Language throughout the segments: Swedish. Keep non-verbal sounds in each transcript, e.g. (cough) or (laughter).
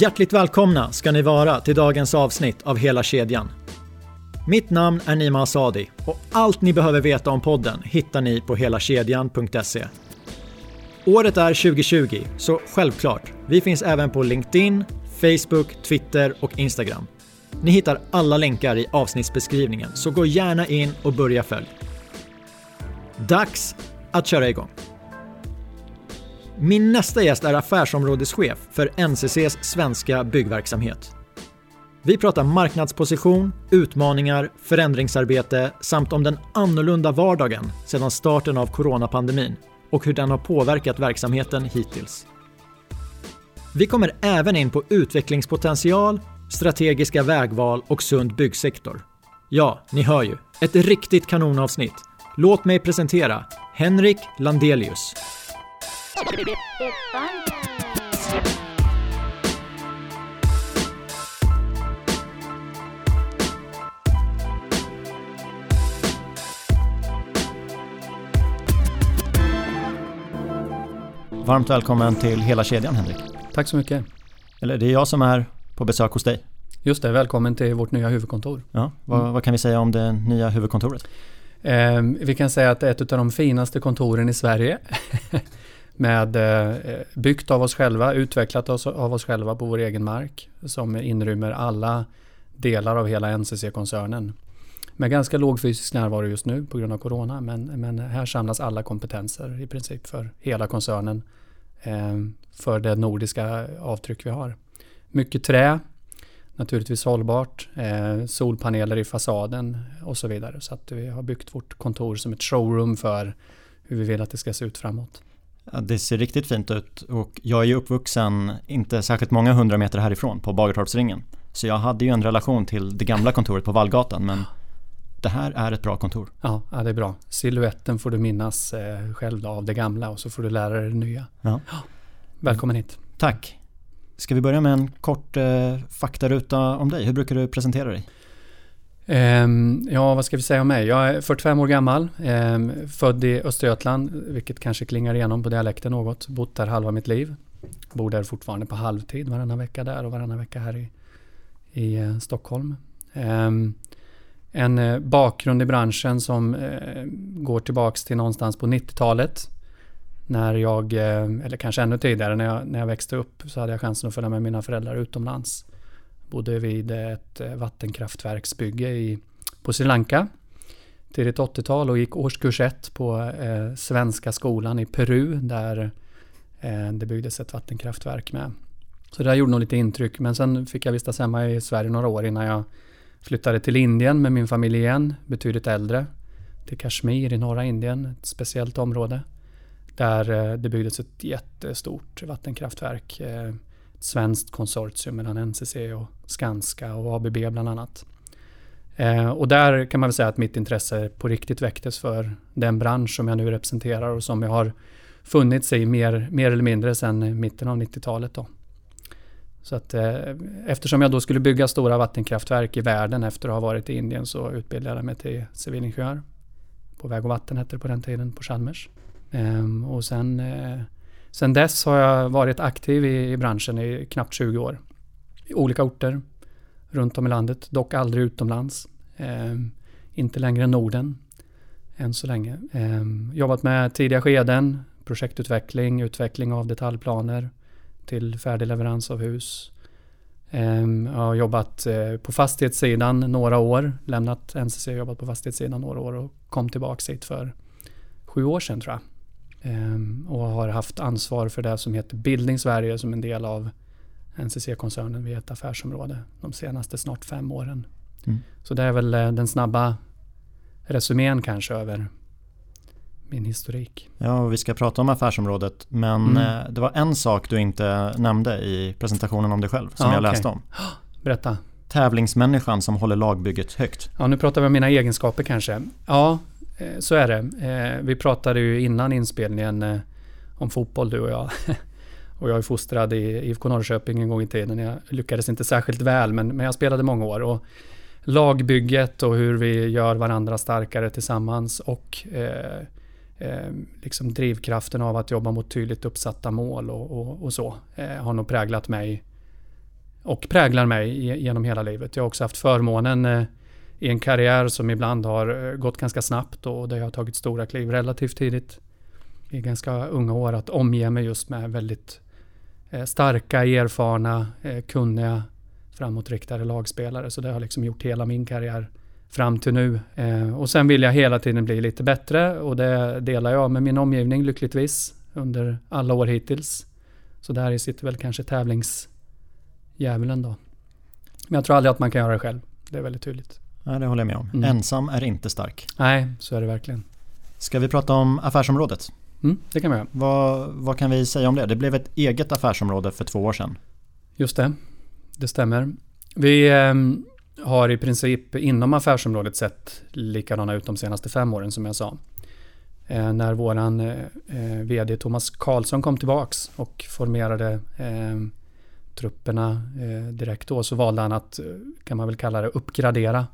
Hjärtligt välkomna ska ni vara till dagens avsnitt av Hela kedjan. Mitt namn är Nima Asadi och allt ni behöver veta om podden hittar ni på helakedjan.se. Året är 2020, så självklart, vi finns även på LinkedIn, Facebook, Twitter och Instagram. Ni hittar alla länkar i avsnittsbeskrivningen, så gå gärna in och börja följ. Dags att köra igång. Min nästa gäst är affärsområdeschef för NCCs svenska byggverksamhet. Vi pratar marknadsposition, utmaningar, förändringsarbete samt om den annorlunda vardagen sedan starten av coronapandemin och hur den har påverkat verksamheten hittills. Vi kommer även in på utvecklingspotential, strategiska vägval och sund byggsektor. Ja, ni hör ju. Ett riktigt kanonavsnitt. Låt mig presentera Henrik Landelius. Varmt välkommen till hela kedjan Henrik. Tack så mycket. Eller det är jag som är på besök hos dig. Just det, välkommen till vårt nya huvudkontor. Ja, vad, mm. vad kan vi säga om det nya huvudkontoret? Eh, vi kan säga att det är ett av de finaste kontoren i Sverige. (laughs) med eh, byggt av oss själva, utvecklat oss, av oss själva på vår egen mark som inrymmer alla delar av hela NCC-koncernen. Med ganska låg fysisk närvaro just nu på grund av Corona men, men här samlas alla kompetenser i princip för hela koncernen eh, för det nordiska avtryck vi har. Mycket trä, naturligtvis hållbart, eh, solpaneler i fasaden och så vidare. Så att vi har byggt vårt kontor som ett showroom för hur vi vill att det ska se ut framåt. Ja, det ser riktigt fint ut och jag är ju uppvuxen inte särskilt många hundra meter härifrån på Bagartorpsringen. Så jag hade ju en relation till det gamla kontoret på Vallgatan men det här är ett bra kontor. Ja, ja det är bra. Siluetten får du minnas eh, själv av det gamla och så får du lära dig det nya. Ja. Välkommen hit. Tack. Ska vi börja med en kort eh, faktaruta om dig? Hur brukar du presentera dig? Ehm, ja, vad ska vi säga om mig? Jag är 45 år gammal, ehm, född i Östergötland, vilket kanske klingar igenom på dialekten något. Bott där halva mitt liv. Bor där fortfarande på halvtid, varannan vecka där och varannan vecka här i, i eh, Stockholm. Ehm, en eh, bakgrund i branschen som eh, går tillbaks till någonstans på 90-talet. När jag, eller kanske ännu tidigare, när jag, när jag växte upp så hade jag chansen att följa med mina föräldrar utomlands bodde vid ett eh, vattenkraftverksbygge i, på Sri Lanka tidigt 80-tal och gick årskurs 1 på eh, Svenska skolan i Peru där eh, det byggdes ett vattenkraftverk med. Så det där gjorde nog lite intryck men sen fick jag vistas hemma i Sverige några år innan jag flyttade till Indien med min familj igen, betydligt äldre. Till Kashmir i norra Indien, ett speciellt område. Där eh, det byggdes ett jättestort vattenkraftverk eh, svenskt konsortium mellan NCC och Skanska och ABB bland annat. Eh, och där kan man väl säga att mitt intresse på riktigt väcktes för den bransch som jag nu representerar och som jag har funnits i mer, mer eller mindre sedan mitten av 90-talet. Då. Så att, eh, eftersom jag då skulle bygga stora vattenkraftverk i världen efter att ha varit i Indien så utbildade jag mig till civilingenjör. På väg och vatten hette det på den tiden på Chalmers. Eh, och sen eh, Sen dess har jag varit aktiv i, i branschen i knappt 20 år. I olika orter runt om i landet, dock aldrig utomlands. Eh, inte längre än Norden än så länge. Eh, jobbat med tidiga skeden, projektutveckling, utveckling av detaljplaner till färdig leverans av hus. Eh, jag har jobbat eh, på fastighetssidan några år, lämnat NCC och jobbat på fastighetssidan några år och kom tillbaka hit för sju år sedan tror jag. Ehm, och har haft ansvar för det som heter Bildning Sverige som en del av NCC-koncernen vid ett affärsområde de senaste snart fem åren. Mm. Så det är väl eh, den snabba resumén kanske över min historik. Ja, vi ska prata om affärsområdet men mm. Eh, det var en sak du inte nämnde i presentationen om dig själv som ja, jag läste om. (gasps) Berätta. Tävlingsmänniskan som håller lagbygget högt. Ja, nu pratar vi om mina egenskaper kanske. Ja, Eh, så är det. Eh, vi pratade ju innan inspelningen eh, om fotboll du och jag. (laughs) Och jag är fostrad i IFK Norrköping en gång i tiden. Jag lyckades inte särskilt väl men, men jag spelade många år. Och lagbygget och hur vi gör varandra starkare tillsammans och eh, eh, liksom drivkraften av att jobba mot tydligt uppsatta mål och, och, och så eh, har nog präglat mig och präglar mig genom hela livet. Jag har också haft förmånen eh, i en karriär som ibland har eh, gått ganska snabbt och där jag har tagit stora kliv relativt tidigt i ganska unga år att omge mig just med väldigt eh, starka, erfarna, eh, kunniga, framåtriktade lagspelare. Så det har liksom gjort hela min karriär fram till nu. Och sen vill jag hela tiden bli lite bättre och det delar jag med min omgivning lyckligtvis under alla år hittills. Så där sitter väl kanske tävlingsdjävulen då. Men jag tror aldrig att man kan göra det själv. Det är väldigt tydligt. Ja, det håller jag med om. Mm. Ensam är inte stark. Nej, så är det verkligen. Ska vi prata om affärsområdet? Mm, det kan vi göra. Vad, vad kan vi säga om det? Det blev ett eget affärsområde för två år sedan. Just det, det stämmer. Vi, eh, har i princip inom affärsområdet sett likadana ut de senaste fem åren som jag sa. Eh, när våran eh, eh VD Thomas Karlsson kom tillbaks och formerade eh, trupperna direkt då så valde han att, kan man väl kalla det, uppgradera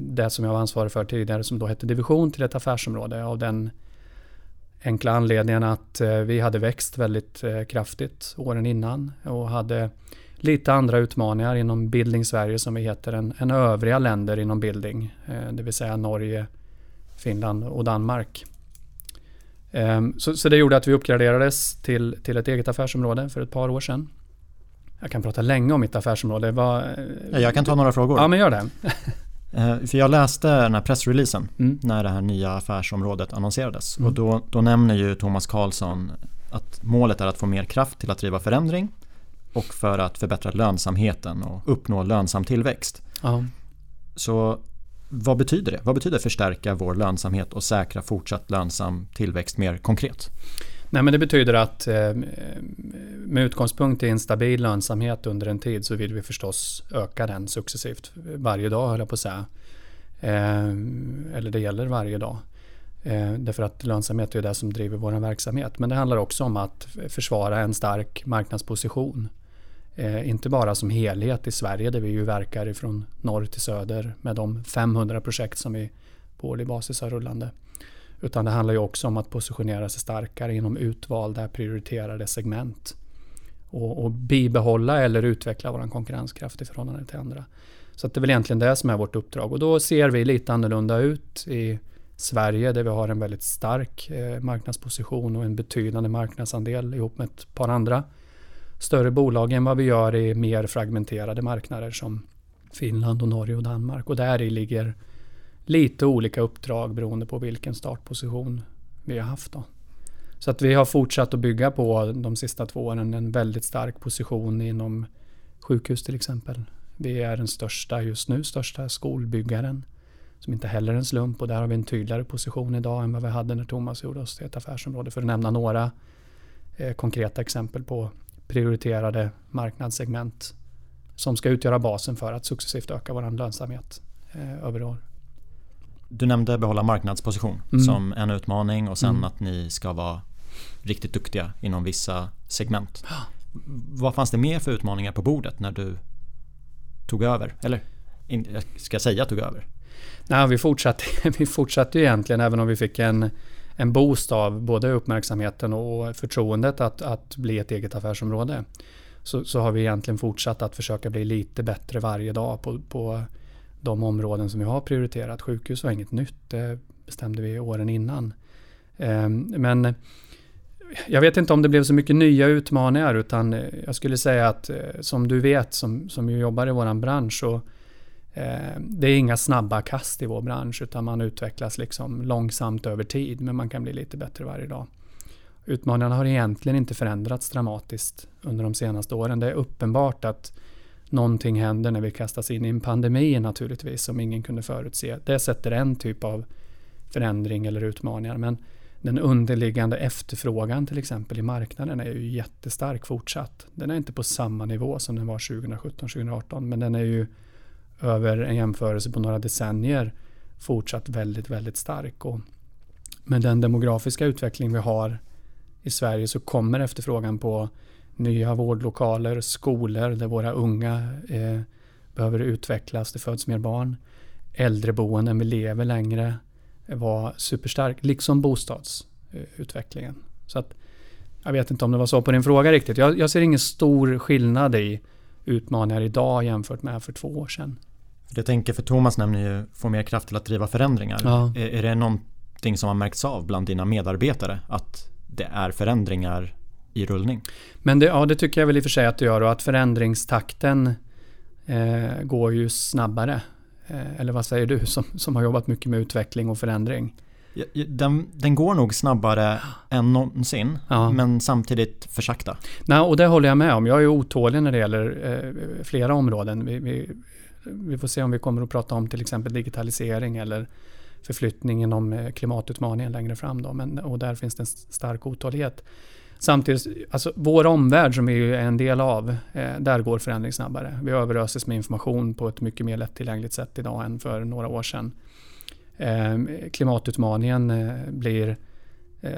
det som jag var ansvarig för tidigare som då hette division till ett affärsområde av den enkla anledningen att vi hade växt väldigt kraftigt åren innan och hade lite andra utmaningar inom Bildning Sverige som vi heter än, än övriga länder inom bildning. Eh, det vill säga Norge, Finland och Danmark. Ehm, så, så, det gjorde att vi uppgraderades till, till ett eget affärsområde för ett par år sedan. Jag kan prata länge om mitt affärsområde. Var, jag kan ta några frågor. Ja, men gör det. (laughs) Eh, för jag läste den här pressreleasen mm. när det här nya affärsområdet annonserades. Mm. Och då, då nämner ju Thomas Karlsson att målet är att få mer kraft till att driva förändring och för att förbättra lönsamheten och uppnå lönsam tillväxt. Ja. Så vad betyder det? Vad betyder förstärka vår lönsamhet och säkra fortsatt lönsam tillväxt mer konkret? Nej, men det betyder att eh, eh, med utgångspunkt i en stabil lönsamhet under en tid så vill vi förstås öka den successivt. Varje dag höll jag på att säga. Eh, eller det gäller varje dag. Eh, därför att lönsamhet är det som driver vår verksamhet. Men det handlar också om att försvara en stark marknadsposition. Eh, inte bara som helhet i Sverige där vi ju verkar ifrån norr till söder med de 500 projekt som vi på årlig basis har rullande. Utan det handlar ju också om att positionera sig starkare inom utvalda prioriterade segment. Och, och bibehålla eller utveckla vår konkurrenskraft i förhållande till andra. Så det är väl egentligen det som är vårt uppdrag. Och då ser vi lite annorlunda ut i Sverige där vi har en väldigt stark eh, marknadsposition och en betydande marknadsandel ihop med ett par andra större bolag än vad vi gör i mer fragmenterade marknader som Finland och Norge och Danmark. Och där i ligger lite olika uppdrag beroende på vilken startposition vi har haft. Då. Så att vi har fortsatt att bygga på de sista två åren en väldigt stark position inom sjukhus till exempel. Vi är den största just nu, största skolbyggaren. Som inte heller är en slump och där har vi en tydligare position idag än vad vi hade när Thomas gjorde oss till ett affärsområde. För att nämna några eh, konkreta exempel på prioriterade marknadssegment som ska utgöra basen för att successivt öka vår lönsamhet eh, över år. Du nämnde behålla marknadsposition mm. som en utmaning och sen mm. att ni ska vara riktigt duktiga inom vissa segment. Vad fanns det mer för utmaningar på bordet när du tog över? Eller jag ska säga tog över? Nej, vi, fortsatte, (laughs) vi fortsatte ju egentligen även om vi fick en en boost av både uppmärksamheten och förtroendet att, att bli ett eget affärsområde. Så, så har vi egentligen fortsatt att försöka bli lite bättre varje dag på, på de områden som vi har prioriterat. Sjukhus var inget nytt, det bestämde vi åren innan. Ehm, men jag vet inte om det blev så mycket nya utmaningar utan jag skulle säga att eh, som du vet som, som jobbar i våran bransch så Eh, det är inga snabba kast i vår bransch utan man utvecklas liksom långsamt över tid men man kan bli lite bättre varje dag. Utmaningarna har egentligen inte förändrats dramatiskt under de senaste åren. Det är uppenbart att någonting händer när vi kastas in i en pandemi naturligtvis som ingen kunde förutse. Det sätter en typ av förändring eller utmaningar men den underliggande efterfrågan till exempel i marknaden är ju jättestark fortsatt. Den är inte på samma nivå som den var 2017-2018 men den är ju över en jämförelse på några decennier fortsatt väldigt, väldigt stark. Och med den demografiska utveckling vi har i Sverige så kommer efterfrågan på nya vårdlokaler, skolor där våra unga eh, behöver utvecklas, det föds mer barn. Äldreboenden, vi lever längre, var superstark, liksom bostadsutvecklingen. Så att, jag vet inte om det var så på din fråga riktigt. Jag, jag ser ingen stor skillnad i utmaningar idag jämfört med för två år sedan. Jag tänker för Thomas nämner ju få mer kraft till att driva förändringar. Ja. Är, är det någonting som har märkts av bland dina medarbetare? Att det är förändringar i rullning? Men det, ja, det tycker jag väl i och för sig att det gör och att förändringstakten eh, går ju snabbare. Eh, eller vad säger du (laughs) som, som har jobbat mycket med utveckling och förändring? Den, den går nog snabbare än någonsin ja. men samtidigt för sakta. Nej, och det håller jag med om. Jag är otålig när det gäller eh, flera områden. Vi, vi, vi, får se om vi kommer att prata om till exempel digitalisering eller förflyttning inom eh, klimatutmaningen längre fram. Då. Men, och där finns det en stark otålighet. Samtidigt, alltså vår omvärld som vi är en del av, eh, där går förändring snabbare. Vi överöses med information på ett mycket mer lättillgängligt sätt idag än för några år sedan. Eh, klimatutmaningen eh, blir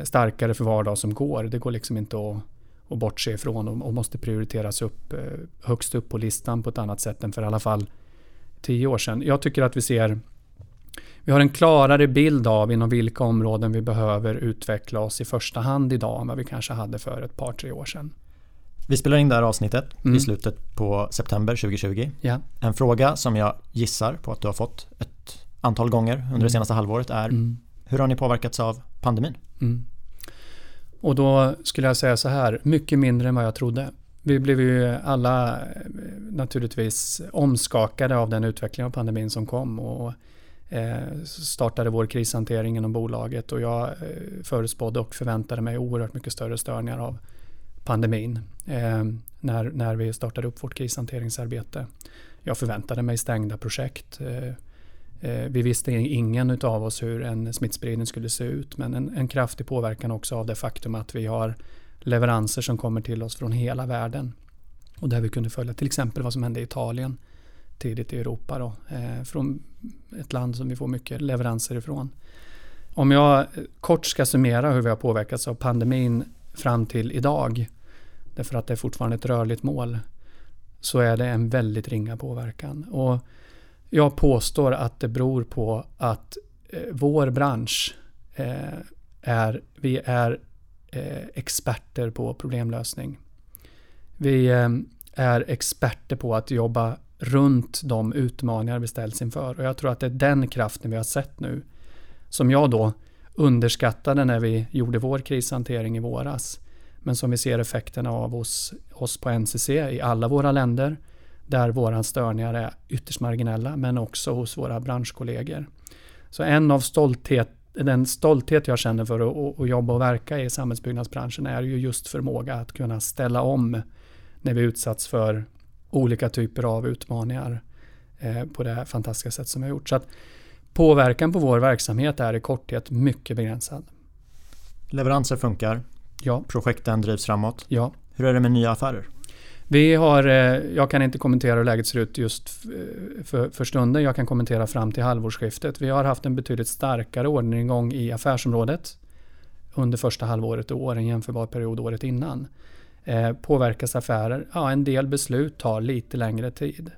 starkare för var dag som går. Det går liksom inte att, att bortse ifrån och, måste prioriteras upp högst upp på listan på ett annat sätt än för i alla fall tio år sedan. Jag tycker att vi ser vi har en klarare bild av inom vilka områden vi behöver utveckla oss i första hand idag än vad vi kanske hade för ett par, tre år sedan. Vi spelar in det här avsnittet mm. i slutet på september 2020. Ja. En fråga som jag gissar på att du har fått ett antal gånger under mm. det senaste halvåret är mm. hur har ni påverkats av pandemin? Mm. Och då skulle jag säga så här, mycket mindre än vad jag trodde. Vi blev ju alla eh, naturligtvis omskakade av den utveckling av pandemin som kom och Eh, startade vår krishantering inom bolaget och jag eh, förutspådde och förväntade mig oerhört mycket större störningar av pandemin eh, när, när vi startade upp vårt krishanteringsarbete. Jag förväntade mig stängda projekt. Vi visste ingen av oss hur en smittspridning skulle se ut men en, en kraftig påverkan också av det faktum att vi har leveranser som kommer till oss från hela världen. Och där vi kunde följa till exempel vad som hände i Italien tidigt i Europa. Då, eh, från ett land som vi får mycket leveranser ifrån. Om jag kort ska summera hur vi har påverkats av pandemin fram till idag, därför att det är fortfarande ett rörligt mål, så är det en väldigt ringa påverkan. Och jag påstår att det beror på att eh, vår bransch eh, är, vi är eh, experter på problemlösning. Vi eh, är experter på att jobba runt de utmaningar vi ställs inför. Och jag tror att det är den kraften vi har sett nu. Som jag då underskattade när vi gjorde vår krishantering i våras. Men som vi ser effekterna av hos oss på NCC i alla våra länder. Där våra störningar är ytterst marginella men också hos våra branschkollegor. Så en av stolthet, den stolthet jag känner för att, att jobba och verka i samhällsbyggnadsbranschen är ju just förmåga att kunna ställa om när vi utsatts för olika typer av utmaningar eh, på det här fantastiska sätt som vi har gjort. Så att påverkan på vår verksamhet är i korthet mycket begränsad. Leveranser funkar. Ja. Projekten drivs framåt. Ja. Hur är det med nya affärer? Vi har, eh, jag kan inte kommentera hur läget ser ut just för, för stunden. Jag kan kommentera fram till halvårsskiftet. Vi har haft en betydligt starkare ordning i affärsområdet under första halvåret i år än jämförbar period året innan. Eh, påverkas affärer? Ja, en del beslut tar lite längre tid.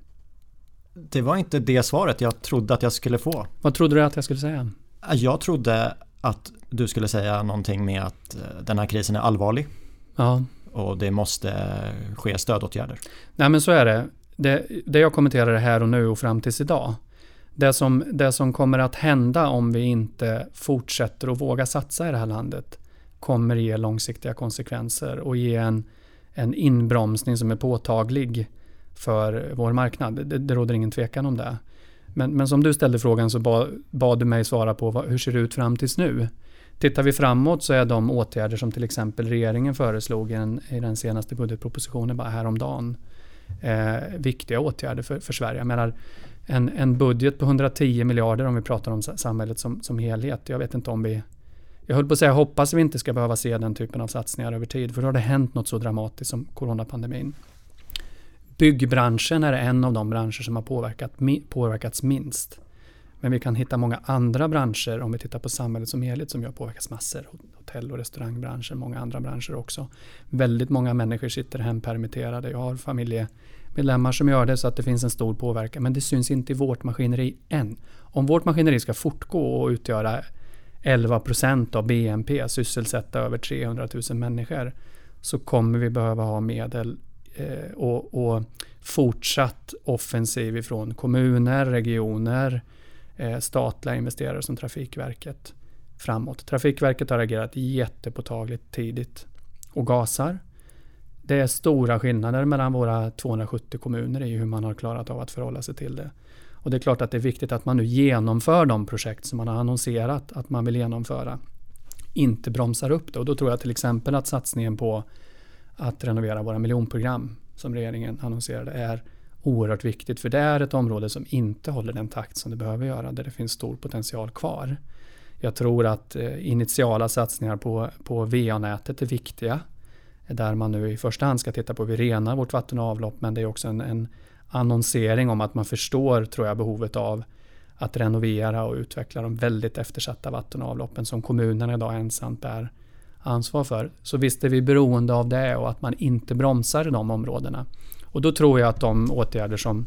Det var inte det svaret jag trodde att jag skulle få. Vad trodde du att jag skulle säga? Jag trodde att du skulle säga någonting med att eh, den här krisen är allvarlig. Ja. Och det måste ske stödåtgärder. Nej men så är det. Det, det jag kommenterar här och nu och fram tills idag. Det som, det som kommer att hända om vi inte fortsätter att våga satsa i det här landet kommer ge långsiktiga konsekvenser och ge en, en inbromsning som är påtaglig för vår marknad. Det, det råder ingen tvekan om det. Men, men som du ställde frågan så bad, bad du mig svara på vad, hur ser det ut fram tills nu? Tittar vi framåt så är de åtgärder som till exempel regeringen föreslog i den, i den senaste budgetpropositionen bara häromdagen eh, viktiga åtgärder för, för Sverige. Jag menar, en, en budget på 110 miljarder om vi pratar om samhället som, som helhet. Jag vet inte om vi jag höll på att säga hoppas vi inte ska behöva se den typen av satsningar över tid, för då har det hänt något så dramatiskt som coronapandemin. Byggbranschen är en av de branscher som har påverkat, påverkats minst. Men vi kan hitta många andra branscher om vi tittar på samhället som helhet som har påverkats massor. Hotell och restaurangbranschen, många andra branscher också. Väldigt många människor sitter hempermitterade. Jag har familjemedlemmar som gör det så att det finns en stor påverkan. Men det syns inte i vårt maskineri än. Om vårt maskineri ska fortgå och utgöra 11 procent av BNP, sysselsätta över 300 000 människor, så kommer vi behöva ha medel eh, och, och, fortsatt offensiv ifrån kommuner, regioner, eh, statliga investerare som Trafikverket framåt. Trafikverket har agerat jättepåtagligt tidigt och gasar. Det är stora skillnader mellan våra 270 kommuner i hur man har klarat av att förhålla sig till det. Och det är klart att det är viktigt att man nu genomför de projekt som man har annonserat att man vill genomföra. Inte bromsar upp det. Och då tror jag till exempel att satsningen på att renovera våra miljonprogram som regeringen annonserade är oerhört viktigt. För det är ett område som inte håller den takt som det behöver göra. Där det finns stor potential kvar. Jag tror att eh, initiala satsningar på, på VA-nätet är viktiga. Där man nu i första hand ska titta på hur vi renar vårt vatten och avlopp. Men det är också en, en annonsering om att man förstår, tror jag, behovet av att renovera och utveckla de väldigt eftersatta vatten och avloppen som kommunerna idag ensamt bär ansvar för. Så visst är vi beroende av det och att man inte bromsar i de områdena. Och då tror jag att de åtgärder som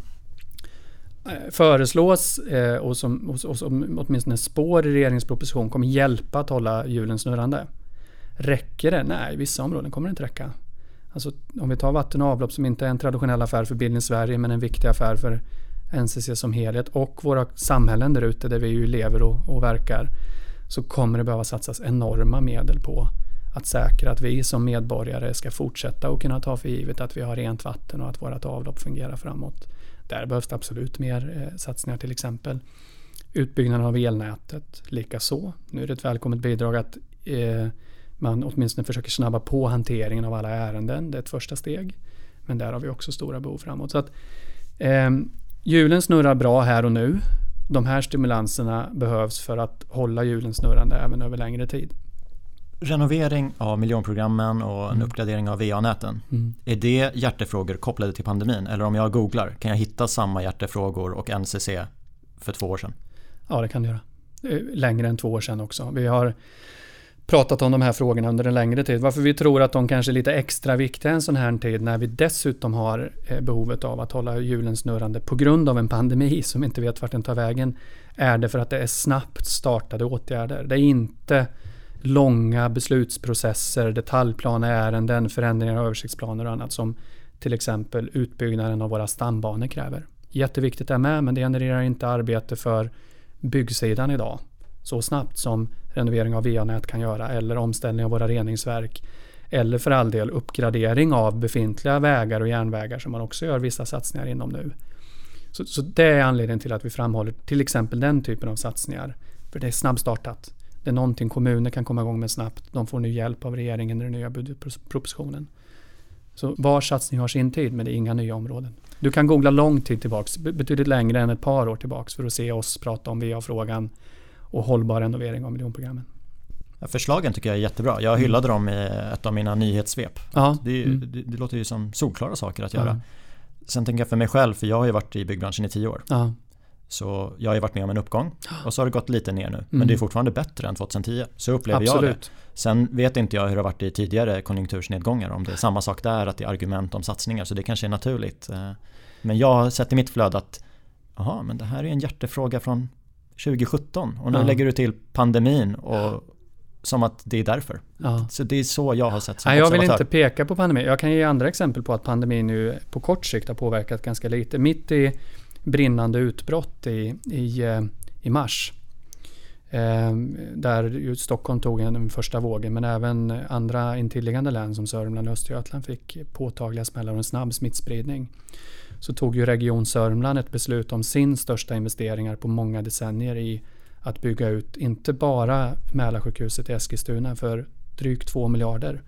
eh, föreslås eh, och som, och som åtminstone spår i regeringens proposition kommer hjälpa att hålla hjulen snurrande. Räcker det? Nej, i vissa områden kommer det inte räcka. Alltså, om vi tar vatten och avlopp som inte är en traditionell affär för Bildning Sverige men en viktig affär för NCC som helhet och våra samhällen där ute där vi ju lever och, och verkar så kommer det behöva satsas enorma medel på att säkra att vi som medborgare ska fortsätta och kunna ta för givet att vi har rent vatten och att vårt avlopp fungerar framåt. Där behövs det absolut mer eh, satsningar till exempel. Utbyggnaden av elnätet likaså. Nu är det ett välkommet bidrag att eh, man åtminstone försöker snabba på hanteringen av alla ärenden. Det är ett första steg. Men där har vi också stora behov framåt. Så att, eh, hjulen snurrar bra här och nu. De här stimulanserna behövs för att hålla hjulen snurrande även över längre tid. Renovering av miljonprogrammen och en mm. uppgradering av VA-näten. Mm. Är det hjärtefrågor kopplade till pandemin? Eller om jag googlar, kan jag hitta samma hjärtefrågor och NCC för två år sedan? Ja, det kan du göra. Eh, längre än två år sedan också. Vi har pratat om de här frågorna under en längre tid. Varför vi tror att de kanske är lite extra viktiga en sån här tid när vi dessutom har eh, behovet av att hålla hjulen snurrande på grund av en pandemi (laughs) som inte vet vart den tar vägen. Är det för att det är snabbt startade åtgärder. Det är inte långa beslutsprocesser, detaljplaneärenden, förändringar av översiktsplaner och annat som till exempel utbyggnaden av våra stambanor kräver. Jätteviktigt det med, men det genererar inte arbete för byggsidan idag så snabbt som renovering av VA-nät kan göra eller omställning av våra reningsverk. Eller för all del uppgradering av befintliga vägar och järnvägar som man också gör vissa satsningar inom nu. Så, så det är anledningen till att vi framhåller till exempel den typen av satsningar. För det är snabbstartat. Det är någonting kommuner kan komma igång med snabbt. De får nu hjälp av regeringen i den nya budgetpropositionen. Så var satsning har sin tid, men det är inga nya områden. Du kan googla lång tid tillbaks, betydligt längre än ett par år tillbaks för att se oss prata om VA-frågan och hållbar renovering av miljonprogrammen. Förslagen tycker jag är jättebra. Jag mm. hyllade mm. dem i ett av mina nyhetssvep. Ja. Det, mm. det, det, låter ju som solklara saker att göra. Ja. Sen tänker jag för mig själv, för jag har ju varit i byggbranschen i tio år. Ja. Så jag har ju varit med om en uppgång (gasps) och så har det gått lite ner nu. Mm. Men det är fortfarande bättre än 2010. Så upplever Absolut. jag det. Sen vet inte jag hur det har varit i tidigare konjunktursnedgångar. Om det är samma sak där, att det är argument om satsningar. Så det kanske är naturligt. Eh, men jag har sett i mitt flöde att Jaha, men det här är en hjärtefråga från 2017 och nu ja. lägger du till pandemin och som att det är därför. Ja. Så det är så jag har sett som Nej, Jag vill inte peka på pandemin. Jag kan ge andra exempel på att pandemin nu på kort sikt har påverkat ganska lite. Mitt i brinnande utbrott i, i, eh, i mars. Eh, där Stockholm tog en första vågen men även andra intilliggande län som Sörmland och Östergötland fick påtagliga smällar och en snabb smittspridning så tog ju Region Sörmland ett beslut om sin största investeringar på många decennier i att bygga ut inte bara Mälarsjukhuset i Eskilstuna för drygt 2 miljarder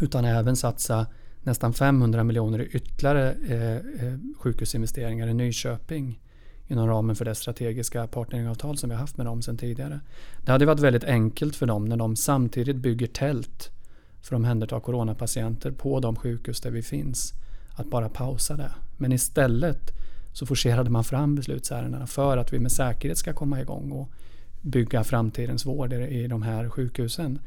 utan även satsa nästan 500 miljoner i ytterligare eh, eh, sjukhusinvesteringar i Nyköping inom ramen för det strategiska partneringavtal som vi har haft med dem sedan tidigare. Det hade varit väldigt enkelt för dem när de samtidigt bygger tält för att omhänderta coronapatienter på de sjukhus där vi finns att bara pausa det. Men istället så forcerade man fram beslutsärendena för att vi med säkerhet ska komma igång och bygga framtidens vård i de här sjukhusen.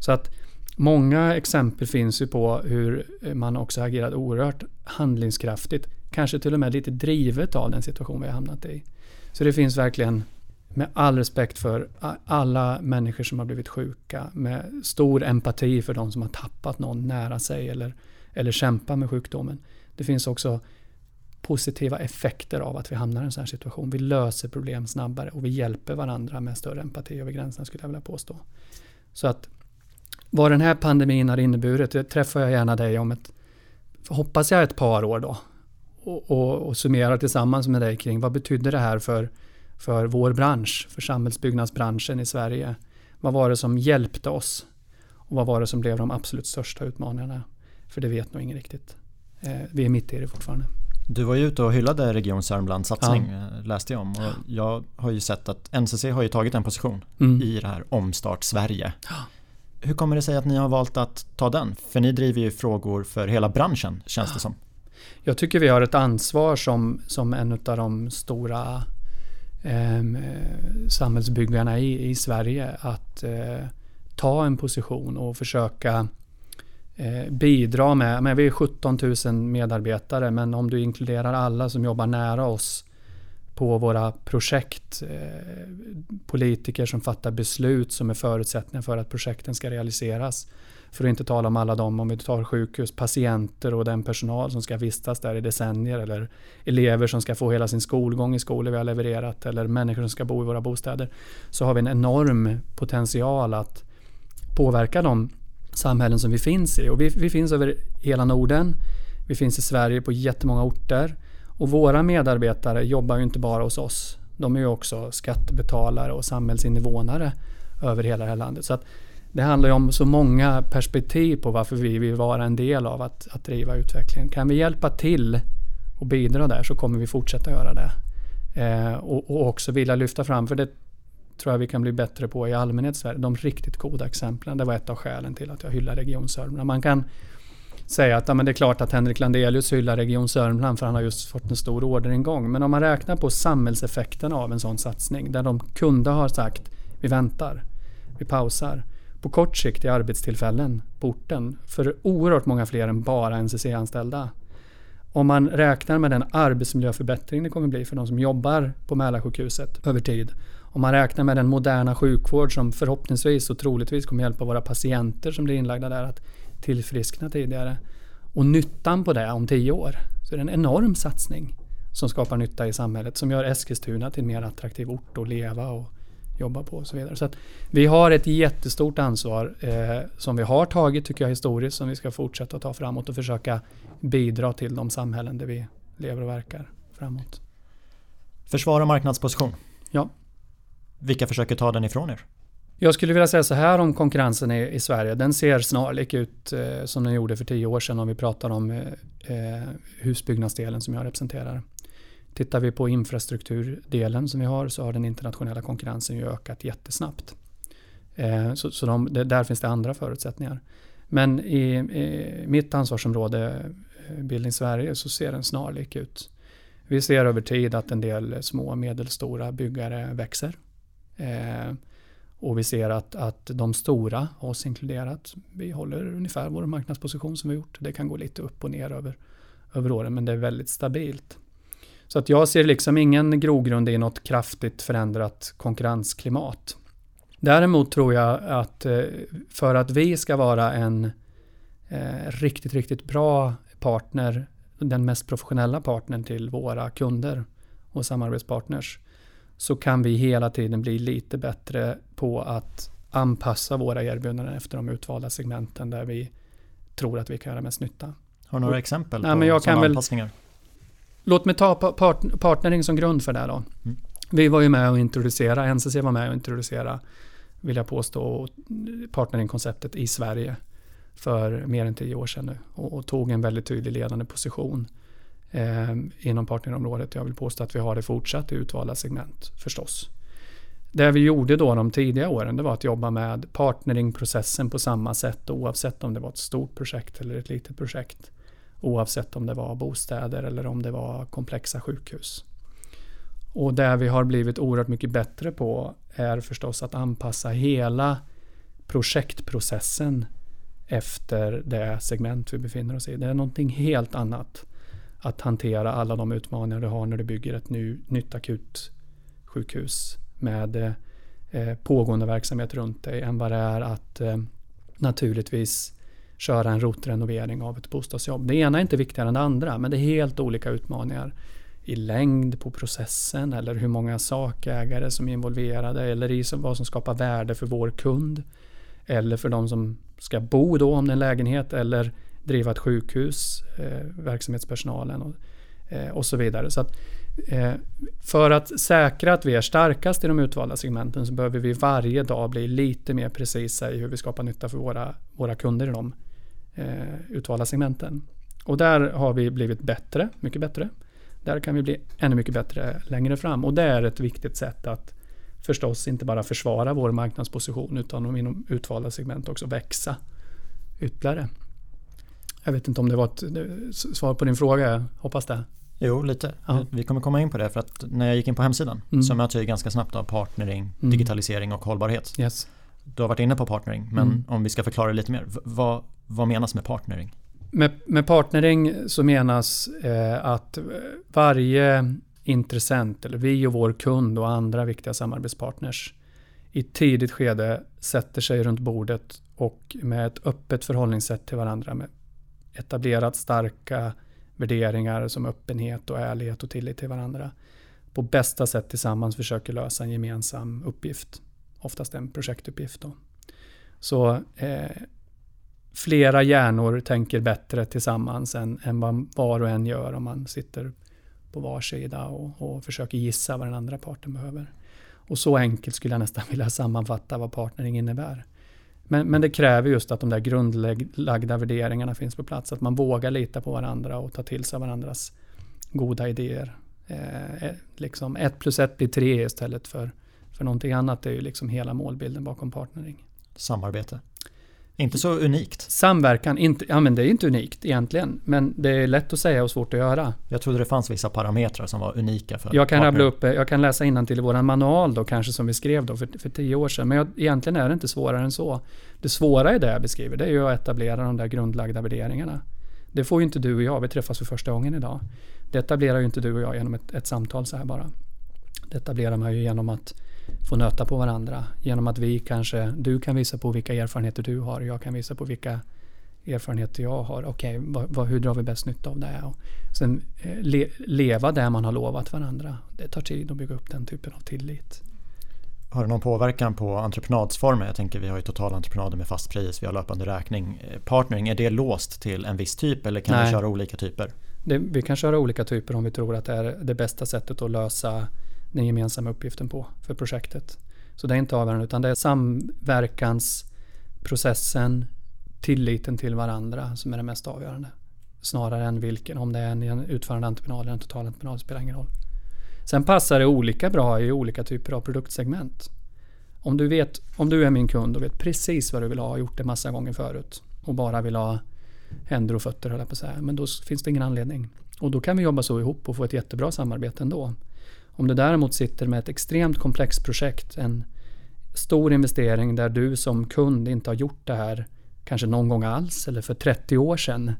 Så att många exempel finns ju på hur man också agerat oerhört handlingskraftigt. Kanske till och med lite drivet av den situation vi har hamnat i. Så det finns verkligen, med all respekt för alla människor som har blivit sjuka, med stor empati för de som har tappat någon nära sig eller eller kämpar med sjukdomen. Det finns också positiva effekter av att vi hamnar i en sån här situation. Vi löser problem snabbare och vi hjälper varandra med större empati över gränserna skulle jag vilja påstå. Så att vad den här pandemin har inneburit, det träffar jag gärna dig om ett, hoppas jag ett par år då. Och, och, och summerar tillsammans med dig kring vad betyder det här för, för vår bransch, för samhällsbyggnadsbranschen i Sverige. Vad var det som hjälpte oss? Och vad var det som blev de absolut största utmaningarna? För det vet nog ingen riktigt. Eh, vi är mitt i det fortfarande. Du var ju ute och hyllade Region Sörmlands satsning, ja. Eh, läste jag om. Och jag har ju sett att NCC har ju tagit en position mm. i det här Omstart Sverige. Hur kommer det sig att ni har valt att ta den? För ni driver ju frågor för hela branschen, känns det som. Jag tycker vi har ett ansvar som, som en av de stora eh, samhällsbyggarna i, i Sverige att eh, ta en position och försöka Eh, bidra med, men vi är 17 000 medarbetare, men om du inkluderar alla som jobbar nära oss på våra projekt, eh, politiker som fattar beslut som är förutsättningar för att projekten ska realiseras. För att inte tala om alla de, om vi tar sjukhus, patienter och den personal som ska vistas där i decennier eller elever som ska få hela sin skolgång i skolor vi har levererat eller människor som ska bo i våra bostäder. Så har vi en enorm potential att påverka de samhällen som vi finns i. Och vi, vi finns över hela Norden. Vi finns i Sverige på jättemånga orter. Och våra medarbetare jobbar ju inte bara hos oss. De är ju också skattebetalare och samhällsinvånare över hela det här landet. Så att det handlar ju om så många perspektiv på varför vi vill vara en del av att, att driva utvecklingen. Kan vi hjälpa till och bidra där så kommer vi fortsätta göra det. Eh, och, och, också vilja lyfta fram, för det tror jag vi kan bli bättre på i allmänhet Sverige. De riktigt goda exemplen. Det var ett av skälen till att jag hyllar Region Sörmland. Man kan säga att ja, men det är klart att Henrik Landelius hyllar Region Sörmland för han har just fått en stor orderingång. Men om man räknar på samhällseffekten av en sån satsning där de kunde ha sagt vi väntar, vi pausar. På kort sikt i arbetstillfällen på orten för oerhört många fler än bara NCC-anställda. Om man räknar med den arbetsmiljöförbättring det kommer bli för de som jobbar på Mälarsjukhuset över tid om man räknar med den moderna sjukvård som förhoppningsvis och troligtvis kommer hjälpa våra patienter som blir inlagda där att tillfriskna tidigare. Och nyttan på det om tio år. Så är det en enorm satsning som skapar nytta i samhället som gör Eskilstuna till en mer attraktiv ort att leva och jobba på och så vidare. Så att vi har ett jättestort ansvar eh, som vi har tagit tycker jag historiskt som vi ska fortsätta ta framåt och försöka bidra till de samhällen där vi lever och verkar framåt. Försvara marknadsposition. Ja. Vilka försöker ta den ifrån er? Jag skulle vilja säga så här om konkurrensen i, i Sverige. Den ser snarlik ut eh, som den gjorde för tio år sedan om vi pratar om eh, eh, husbyggnadsdelen som jag representerar. Tittar vi på infrastrukturdelen som vi har så har den internationella konkurrensen ju ökat jättesnabbt. Eh, så så de, det, där finns det andra förutsättningar. Men i, i mitt ansvarsområde, eh, Bildning Sverige, så ser den snarlik ut. Vi ser över tid att en del små och medelstora byggare växer Eh, och vi ser att, att de stora, oss inkluderat, vi håller ungefär vår marknadsposition som vi gjort. Det kan gå lite upp och ner över, över åren men det är väldigt stabilt. Så att jag ser liksom ingen grogrund i något kraftigt förändrat konkurrensklimat. Däremot tror jag att eh, för att vi ska vara en eh, riktigt, riktigt bra partner, den mest professionella partnern till våra kunder och samarbetspartners, så kan vi hela tiden bli lite bättre på att anpassa våra erbjudanden efter de utvalda segmenten där vi tror att vi kan göra mest nytta. Har du några exempel på jag sådana anpassningar? Väl, låt mig ta part, partnering som grund för det då. Mm. Vi var ju med och introducera, NCC var med och introducera, vill jag påstå, partneringkonceptet i Sverige för mer än tio år sedan nu och, och tog en väldigt tydlig ledande position Eh, inom partnerområdet. Jag vill påstå att vi har det fortsatt i utvalda segment förstås. Det vi gjorde då de tidiga åren det var att jobba med partneringprocessen på samma sätt oavsett om det var ett stort projekt eller ett litet projekt. Oavsett om det var bostäder eller om det var komplexa sjukhus. Och det vi har blivit oerhört mycket bättre på är förstås att anpassa hela projektprocessen efter det segment vi befinner oss i. Det är någonting helt annat att hantera alla de utmaningar du har när du bygger ett ny, nytt akutsjukhus med eh, pågående verksamhet runt dig än vad det är att eh, naturligtvis köra en rotrenovering av ett bostadsjobb. Det ena är inte viktigare än det andra men det är helt olika utmaningar i längd på processen eller hur många sakägare som är involverade eller i vad som skapar värde för vår kund. Eller för de som ska bo då om det är en lägenhet eller driva ett sjukhus, eh, verksamhetspersonalen och, eh, och så vidare. Så att, eh, för att säkra att vi är starkast i de utvalda segmenten så behöver vi varje dag bli lite mer precisa i hur vi skapar nytta för våra, våra kunder i de eh, utvalda segmenten. Och där har vi blivit bättre, mycket bättre. Där kan vi bli ännu mycket bättre längre fram och det är ett viktigt sätt att förstås inte bara försvara vår marknadsposition utan inom utvalda segment också växa ytterligare. Jag vet inte om det var ett svar på din fråga, jag hoppas det. Jo, lite. Ja. Vi kommer komma in på det för att när jag gick in på hemsidan mm. så möter jag ganska snabbt av partnering, mm. digitalisering och hållbarhet. Yes. Du har varit inne på partnering, men mm. om vi ska förklara lite mer. Vad, vad menas med partnering? Med, med partnering så menas eh, att varje intressent, eller vi och vår kund och andra viktiga samarbetspartners i tidigt skede sätter sig runt bordet och med ett öppet förhållningssätt till varandra med etablerat starka värderingar som öppenhet och ärlighet och tillit till varandra på bästa sätt tillsammans försöker lösa en gemensam uppgift. Oftast en projektuppgift. Då. Så eh, flera hjärnor tänker bättre tillsammans än, än vad var och en gör om man sitter på var sida och, och försöker gissa vad den andra parten behöver. Och så enkelt skulle jag nästan vilja sammanfatta vad partnering innebär. Men, men det kräver just att de där grundlagda värderingarna finns på plats. Att man vågar lita på varandra och ta till sig varandras goda idéer. Eh, eh liksom ett plus ett blir tre istället för, för någonting annat. Det är ju liksom hela målbilden bakom partnering. Samarbete. Inte så unikt. Samverkan, inte, ja men det är inte unikt egentligen. Men det är lätt att säga och svårt att göra. Jag trodde det fanns vissa parametrar som var unika för Jag kan rabbla upp, jag kan läsa till i vår manual då kanske som vi skrev då för, för tio år sedan. Men jag, egentligen är det inte svårare än så. Det svåra i det jag beskriver det är ju att etablera de där grundlagda värderingarna. Det får ju inte du och jag, vi träffas för första gången idag. Det etablerar ju inte du och jag genom ett, ett samtal så här bara. Det etablerar man ju genom att få nöta på varandra. Genom att vi kanske, du kan visa på vilka erfarenheter du har, jag kan visa på vilka erfarenheter jag har. Okej, okay, hur drar vi bäst nytta av det? Och sen eh, le, leva där man har lovat varandra. Det tar tid att bygga upp den typen av tillit. Har det någon påverkan på entreprenadsformer? Jag tänker vi har ju totalentreprenader med fast pris, vi har löpande räkning. Eh, partnering, är det låst till en viss typ eller kan Nej. vi köra olika typer? Det, vi kan köra olika typer om vi tror att det är det bästa sättet att lösa den gemensamma uppgiften på för projektet. Så det är inte avgörande utan det är samverkansprocessen, tilliten till varandra som är det mest avgörande. Snarare än vilken, om det är en utförande entreprenad eller en totalentreprenad spelar ingen roll. Sen passar det olika bra i olika typer av produktsegment. Om du, vet, om du är min kund och vet precis vad du vill ha och gjort det massa gånger förut och bara vill ha händer och fötter höll jag på att säga. Men då finns det ingen anledning. Och då kan vi jobba så ihop och få ett jättebra samarbete ändå. Om du däremot sitter med ett extremt komplext projekt, en stor investering där du som kund inte har gjort det här kanske någon gång alls eller för 30 år sedan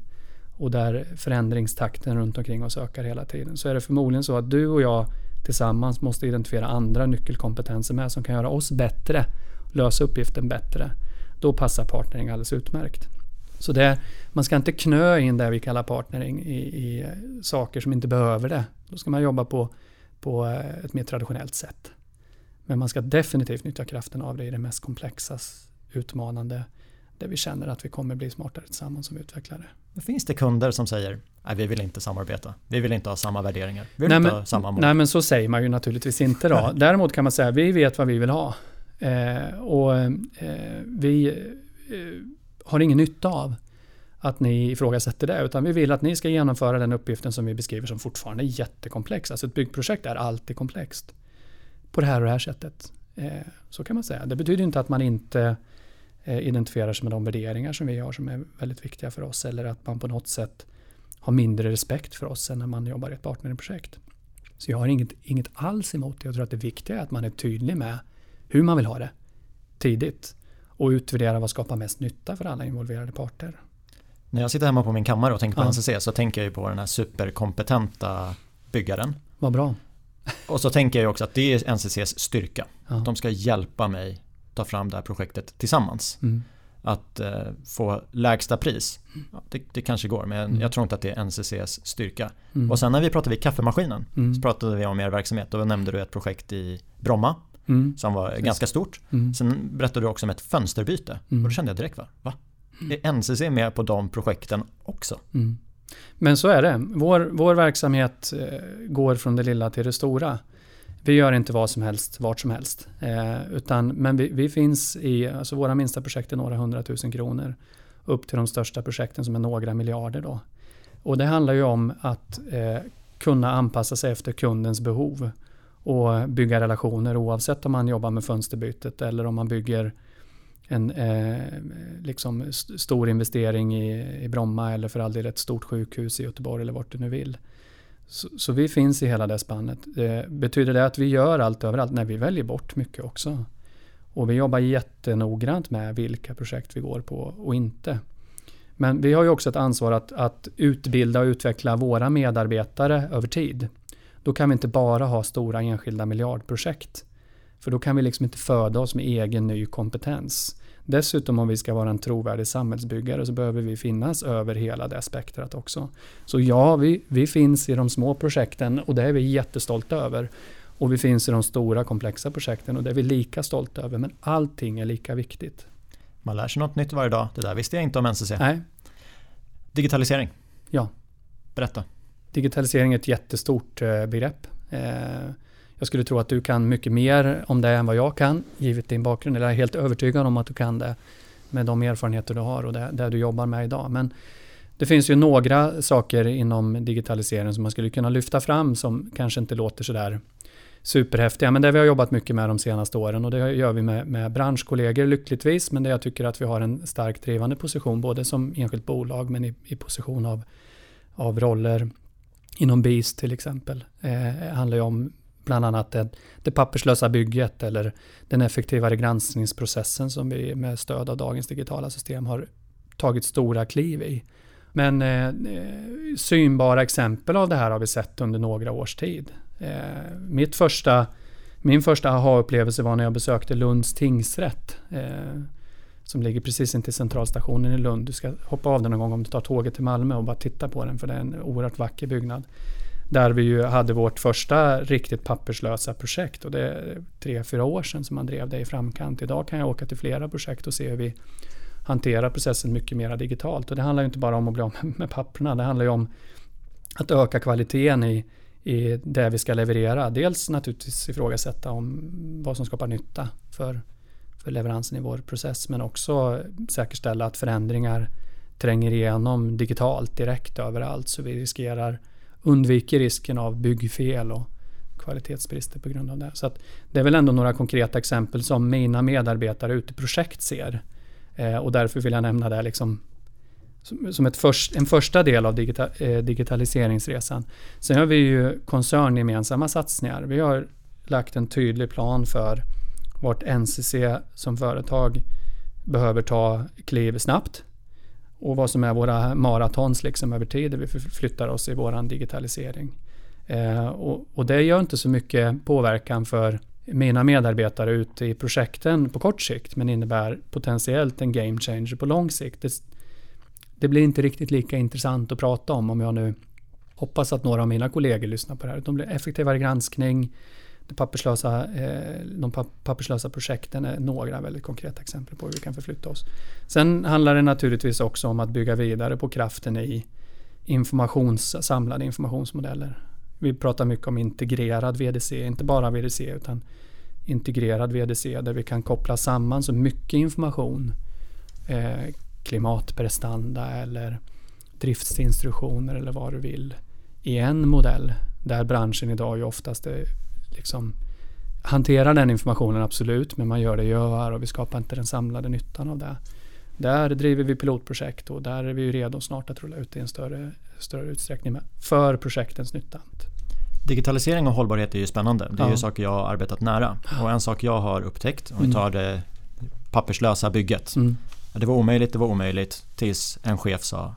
och där förändringstakten runt omkring oss ökar hela tiden så är det förmodligen så att du och jag tillsammans måste identifiera andra nyckelkompetenser med som kan göra oss bättre, lösa uppgiften bättre. Då passar partnering alldeles utmärkt. Så det, man ska inte knö in det vi kallar partnering i, i saker som inte behöver det. Då ska man jobba på på ett mer traditionellt sätt. Men man ska definitivt nyttja kraften av det i det mest komplexa, utmanande, där vi känner att vi kommer bli smartare tillsammans som utvecklare. Finns det kunder som säger att vi vill inte samarbeta, vi vill inte ha samma värderingar, vi vill nej, inte men, ha samma mål? Nej men så säger man ju naturligtvis inte då. Däremot kan man säga att vi vet vad vi vill ha. Eh, och eh, vi eh, har ingen nytta av att ni ifrågasätter det, utan vi vill att ni ska genomföra den uppgiften som vi beskriver som fortfarande är jättekomplex. Alltså ett byggprojekt är alltid komplext. På det här och det här sättet. Eh, så kan man säga. Det betyder inte att man inte eh, identifierar sig med de värderingar som vi har som är väldigt viktiga för oss eller att man på något sätt har mindre respekt för oss än när man jobbar i ett partnerprojekt. Så jag har inget, inget alls emot det. Jag tror att det viktiga är att man är tydlig med hur man vill ha det tidigt och utvärdera vad skapar mest nytta för alla involverade parter. När jag sitter hemma på min kammare och tänker på ja. NCC så tänker jag ju på den här superkompetenta byggaren. Vad bra. Och så tänker jag också att det är NCCs styrka. Ja. De ska hjälpa mig ta fram det här projektet tillsammans. Mm. att eh, få lägsta pris. Ja, det, det, kanske går men mm. jag tror inte att det är NCCs styrka. Mm. Och sen när vi pratade vid kaffemaskinen mm. så pratade vi om er verksamhet. Då nämnde du ett projekt i Bromma mm. som var Precis. ganska stort. Mm. Sen berättade du också om ett fönsterbyte och då kände jag direkt va? va? Är NCC med på de projekten också? Men så är det. Vår, vår verksamhet eh, går från det lilla till det stora. Vi gör inte vad som helst, vart som helst. Eh, utan, men vi, vi, finns i, alltså våra minsta projekt är några hundratusen kronor. Upp till de största projekten som är några miljarder. Då. Och det handlar ju om att eh, kunna anpassa sig efter kundens behov. Och bygga relationer oavsett om man jobbar med fönsterbytet eller om man bygger en eh, liksom stor investering i, i Bromma eller för all del ett stort sjukhus i Göteborg eller vart du nu vill. Så, så, vi finns i hela det spannet. Eh, betyder det att vi gör allt överallt? Nej, vi väljer bort mycket också. Och vi jobbar jättenoggrant med vilka projekt vi går på och inte. Men vi har ju också ett ansvar att, att utbilda och utveckla våra medarbetare över tid. Då kan vi inte bara ha stora enskilda miljardprojekt. För då kan vi liksom inte föda oss med egen ny kompetens. Dessutom om vi ska vara en trovärdig samhällsbyggare så behöver vi finnas över hela det spektrat också. Så ja, vi, vi finns i de små projekten och det är vi jättestolta över. Och vi finns i de stora komplexa projekten och det är vi lika stolta över. Men allting är lika viktigt. Man lär sig något nytt varje dag. Det där visste jag inte om NCC. Nej. Digitalisering. Ja. Berätta. Digitalisering är ett jättestort eh, begrepp. Jag skulle tro att du kan mycket mer om det än vad jag kan, givet din bakgrund. Eller jag är helt övertygad om att du kan det med de erfarenheter du har och det, det du jobbar med idag. Men det finns ju några saker inom digitalisering som man skulle kunna lyfta fram som kanske inte låter sådär superhäftiga. Men det vi har jobbat mycket med de senaste åren och det gör vi med, med branschkollegor lyckligtvis. Men det jag tycker att vi har en starkt drivande position både som enskilt bolag men i, i position av, av roller inom BIS till exempel. Eh, handlar ju om bland annat det, det papperslösa bygget eller den effektivare granskningsprocessen som vi med stöd av dagens digitala system har tagit stora kliv i. Men eh, eh, synbara exempel av det här har vi sett under några års tid. Eh, mitt första, min första aha-upplevelse var när jag besökte Lunds tingsrätt. Eh, som ligger precis intill centralstationen i Lund. Du ska hoppa av den någon gång om du tar tåget till Malmö och bara titta på den för det är en oerhört vacker byggnad. Där vi ju hade vårt första riktigt papperslösa projekt och det är tre, fyra år sedan som man drev det i framkant. Idag kan jag åka till flera projekt och se hur vi hanterar processen mycket mer digitalt. Och det handlar ju inte bara om att bli av (laughs) med papperna, det handlar ju om att öka kvaliteten i, i det vi ska leverera. Dels naturligtvis ifrågasätta om vad som skapar nytta för, för leveransen i vår process, men också säkerställa att förändringar tränger igenom digitalt direkt överallt så vi riskerar undviker risken av byggfel och kvalitetsbrister på grund av det. Så det är väl ändå några konkreta exempel som mina medarbetare ute i projekt ser. Eh, och därför vill jag nämna det liksom som, som ett först, en första del av digital, eh, digitaliseringsresan. Sen har vi ju koncerngemensamma satsningar. Vi har lagt en tydlig plan för vart NCC som företag behöver ta kliv snabbt och vad som är våra maratons liksom över tid, där vi flyttar oss i vår digitalisering. Eh, och, och, det gör inte så mycket påverkan för mina medarbetare ute i projekten på kort sikt, men innebär potentiellt en game changer på lång sikt. Det, det blir inte riktigt lika intressant att prata om om jag nu hoppas att några av mina kollegor lyssnar på det här. De blir effektivare granskning, det papperslösa, eh, de papperslösa projekten är några väldigt konkreta exempel på hur vi kan förflytta oss. Sen handlar det naturligtvis också om att bygga vidare på kraften i informations, samlade informationsmodeller. Vi pratar mycket om integrerad VDC, inte bara VDC utan integrerad VDC där vi kan koppla samman så mycket information, eh, klimatprestanda eller driftsinstruktioner eller vad du vill i en modell där branschen idag ju oftast är liksom hantera den informationen absolut, men man gör det i öar och vi skapar inte den samlade nyttan av det. Där driver vi pilotprojekt och där är vi redo snart att rulla ut det i en större, större utsträckning med, för projektens nytta. Digitalisering och hållbarhet är ju spännande. Det är ja. ju saker jag har arbetat nära. Och en sak jag har upptäckt, om vi mm. tar det papperslösa bygget. Mm. Det var omöjligt, det var omöjligt tills en chef sa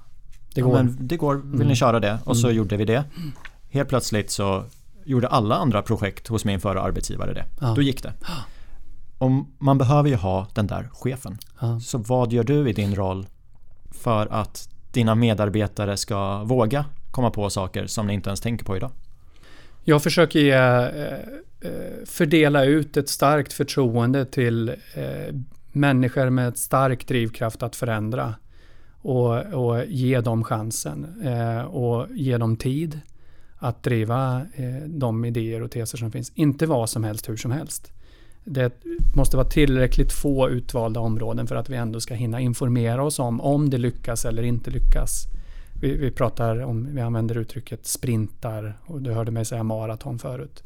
Det går, ja, men det går vill mm. ni köra det? Och så mm. gjorde vi det. Helt plötsligt så gjorde alla andra projekt hos min förra arbetsgivare det. Ja. Då gick det. Och man behöver ju ha den där chefen. Ja. Så vad gör du i din roll för att dina medarbetare ska våga komma på saker som ni inte ens tänker på idag? Jag försöker ge, eh, eh, fördela ut ett starkt förtroende till eh, människor med ett stark drivkraft att förändra och, och ge dem chansen och ge dem tid att driva eh, de idéer och teser som finns. Inte vad som helst, hur som helst. Det måste vara tillräckligt få utvalda områden för att vi ändå ska hinna informera oss om om det lyckas eller inte lyckas. Vi, vi pratar om, vi använder uttrycket sprintar och du hörde mig säga maraton förut.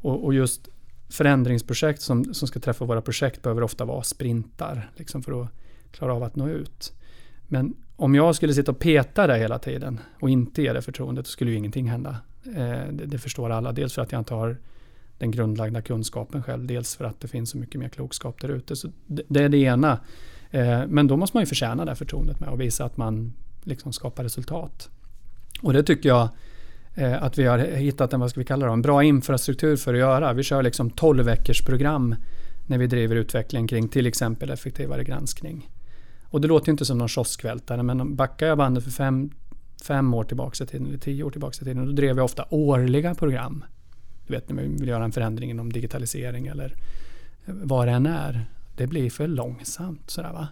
Och, och just förändringsprojekt som, som ska träffa våra projekt behöver ofta vara sprintar liksom för att klara av att nå ut. Men om jag skulle sitta och peta där hela tiden och inte ge det förtroendet så skulle ju ingenting hända. Eh, det, det, förstår alla. Dels för att jag inte har den grundlagda kunskapen själv. Dels för att det finns så mycket mer klokskap där ute. Så det, det, är det ena. Eh, men då måste man ju förtjäna det förtroendet med och visa att man liksom skapar resultat. Och det tycker jag eh, att vi har hittat en, vad ska vi kalla det, en bra infrastruktur för att göra. Vi kör liksom 12 veckors program när vi driver utvecklingen kring till exempel effektivare granskning. Och det låter ju inte som någon kioskvältare men backar jag bandet för fem, fem år tillbaka i tiden eller tio år tillbaka i tiden då drev jag ofta årliga program. Du vet när man vill göra en förändring inom digitalisering eller vad det än är. Det blir för långsamt sådär va.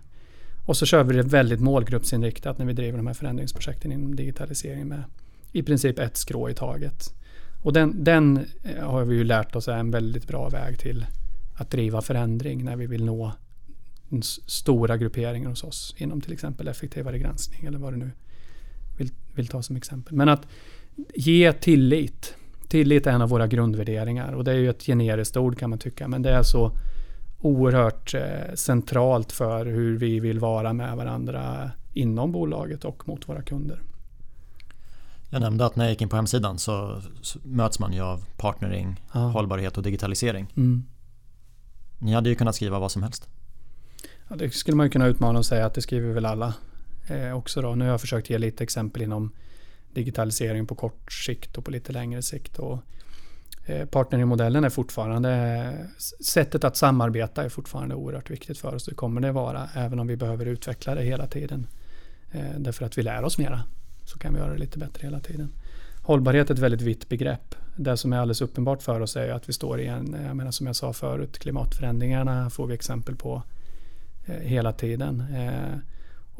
Och så kör vi det väldigt målgruppsinriktat när vi driver de här förändringsprojekten inom digitalisering med i princip ett skrå i taget. Och den, den eh, har vi ju lärt oss är en väldigt bra väg till att driva förändring när vi vill nå stora grupperingar hos oss inom till exempel effektivare granskning eller vad du nu vill, vill ta som exempel. Men att ge tillit. Tillit är en av våra grundvärderingar och det är ju ett generiskt ord kan man tycka men det är så oerhört eh, centralt för hur vi vill vara med varandra inom bolaget och mot våra kunder. Jag nämnde att när jag gick in på hemsidan så, så möts man ju av partnering, ja. hållbarhet och digitalisering. Mm. Ni hade ju kunnat skriva vad som helst. Ja, det skulle man ju kunna utmana och säga att det skriver väl alla eh, också. Då. Nu har jag försökt ge lite exempel inom digitalisering på kort sikt och på lite längre sikt. Och, eh, partneringmodellen är fortfarande, sättet att samarbeta är fortfarande oerhört viktigt för oss. Det kommer det vara även om vi behöver utveckla det hela tiden. Eh, därför att vi lär oss mera så kan vi göra det lite bättre hela tiden. Hållbarhet är ett väldigt vitt begrepp. Det som är alldeles uppenbart för oss är att vi står i en, eh, jag menar som jag sa förut, klimatförändringarna får vi exempel på Eh, hela tiden. Eh,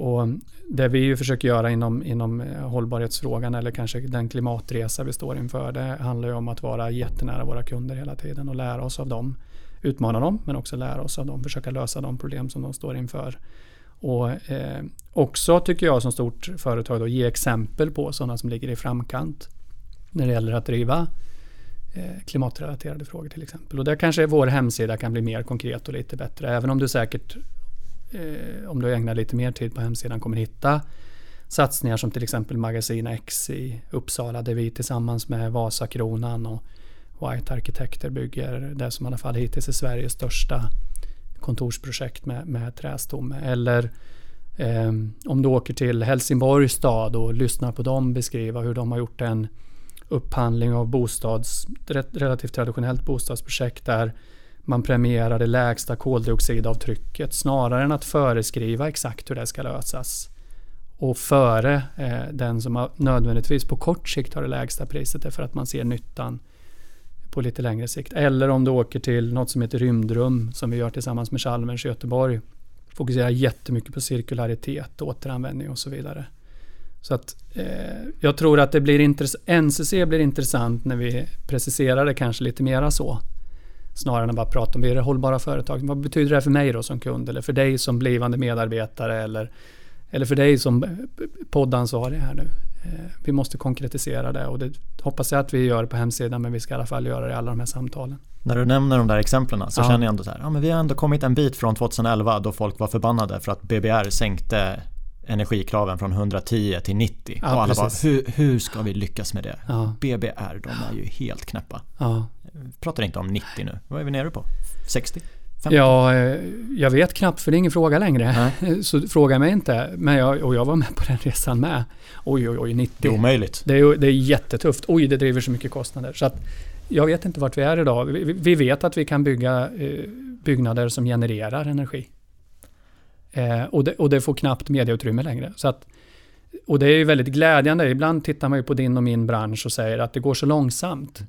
och det vi ju försöker göra inom, inom eh, hållbarhetsfrågan eller kanske den klimatresa vi står inför det handlar ju om att vara jättenära våra kunder hela tiden och lära oss av dem. Utmana dem men också lära oss av dem, försöka lösa de problem som de står inför. Och eh, också tycker jag som stort företag då ge exempel på sådana som ligger i framkant när det gäller att driva eh, klimatrelaterade frågor till exempel. Och där kanske vår hemsida kan bli mer konkret och lite bättre. Även om du säkert eh, om du ägnar lite mer tid på hemsidan kommer hitta satsningar som till exempel Magasin X i Uppsala där vi tillsammans med Vasakronan och White Arkitekter bygger det som i alla fall hittills är Sveriges största kontorsprojekt med, med trästomme. Eller eh, om du åker till Helsingborgs stad och lyssnar på dem beskriva hur de har gjort en upphandling av bostads, relativt traditionellt bostadsprojekt där man premierar det lägsta koldioxidavtrycket snarare än att föreskriva exakt hur det ska lösas. Och före eh, den som har, nödvändigtvis på kort sikt har det lägsta priset är för att man ser nyttan på lite längre sikt. Eller om du åker till något som heter Rymdrum som vi gör tillsammans med Chalmers i Göteborg. Fokuserar jättemycket på cirkularitet, återanvändning och så vidare. Så att eh, jag tror att det blir intressant. NCC blir intressant när vi preciserar det kanske lite mera så. Snarare än att bara prata om är det hållbara företag. Vad betyder det för mig då som kund eller för dig som blivande medarbetare eller, eller för dig som poddansvarig här nu. Eh, vi måste konkretisera det och det hoppas jag att vi gör på hemsidan men vi ska i alla fall göra det i alla de här samtalen. När du nämner de där exemplen så ja. känner jag ändå så här, ja men vi har ändå kommit en bit från 2011 då folk var förbannade för att BBR sänkte energikraven från 110 till 90. Ja, och alla precis. bara, hur, hur ska vi lyckas med det? Ja. BBR, de är ju helt knäppa. Ja. Pratar inte om 90 nu. Vad är vi nere på? 60? 50? Ja, eh, jag vet knappt för det är ingen fråga längre. Nej. (laughs) Så fråga mig inte. Men jag, och jag var med på den resan med. Oj, oj, oj, 90. Det är omöjligt. Det är, det är jättetufft. Oj, det driver så mycket kostnader. Så att jag vet inte vart vi är idag. Vi, vi vet att vi kan bygga, eh, byggnader som genererar energi. Eh, och, det, och det får knappt medieutrymme längre. Så att, och det är ju väldigt glädjande. Ibland tittar man ju på din och min bransch och säger att det går så långsamt.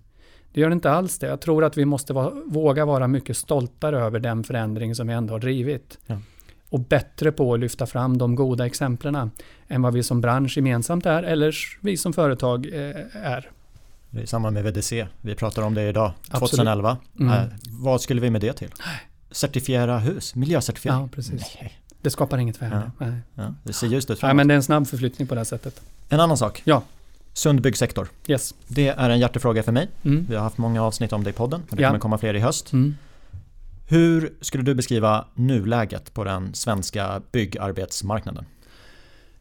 Det gör det inte alls det. Jag tror att vi måste vara, våga vara mycket stoltare över den förändring som vi ändå har drivit. Ja. Och bättre på att lyfta fram de goda exemplen än vad vi som bransch gemensamt är eller vi som företag eh, är. I samband med VDC, vi pratar om det idag, 2011. Mm. Äh, vad skulle vi med det till? Certifiera hus, miljöcertifiering? Ja, precis. Nej. Det skapar inget värde. Ja. Ja, det ser ljust ut framåt. Nej, men det är en snabb förflyttning på det här sättet. En annan sak. Ja. Sund byggsektor. Yes. Det är en hjärtefråga för mig. Mm. Vi har haft många avsnitt om det i podden. Det ja. kommer komma fler i höst. Mm. Hur skulle du beskriva nuläget på den svenska byggarbetsmarknaden?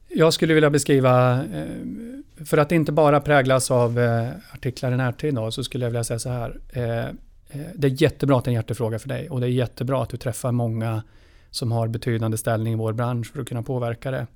Jag skulle vilja beskriva, eh, för att inte bara präglas av eh, artiklar i närtid då, så skulle jag vilja säga så här. Eh, det är jättebra att det är en hjärtefråga för dig och det är jättebra att du träffar många som har betydande ställning i vår bransch för att kunna påverka det.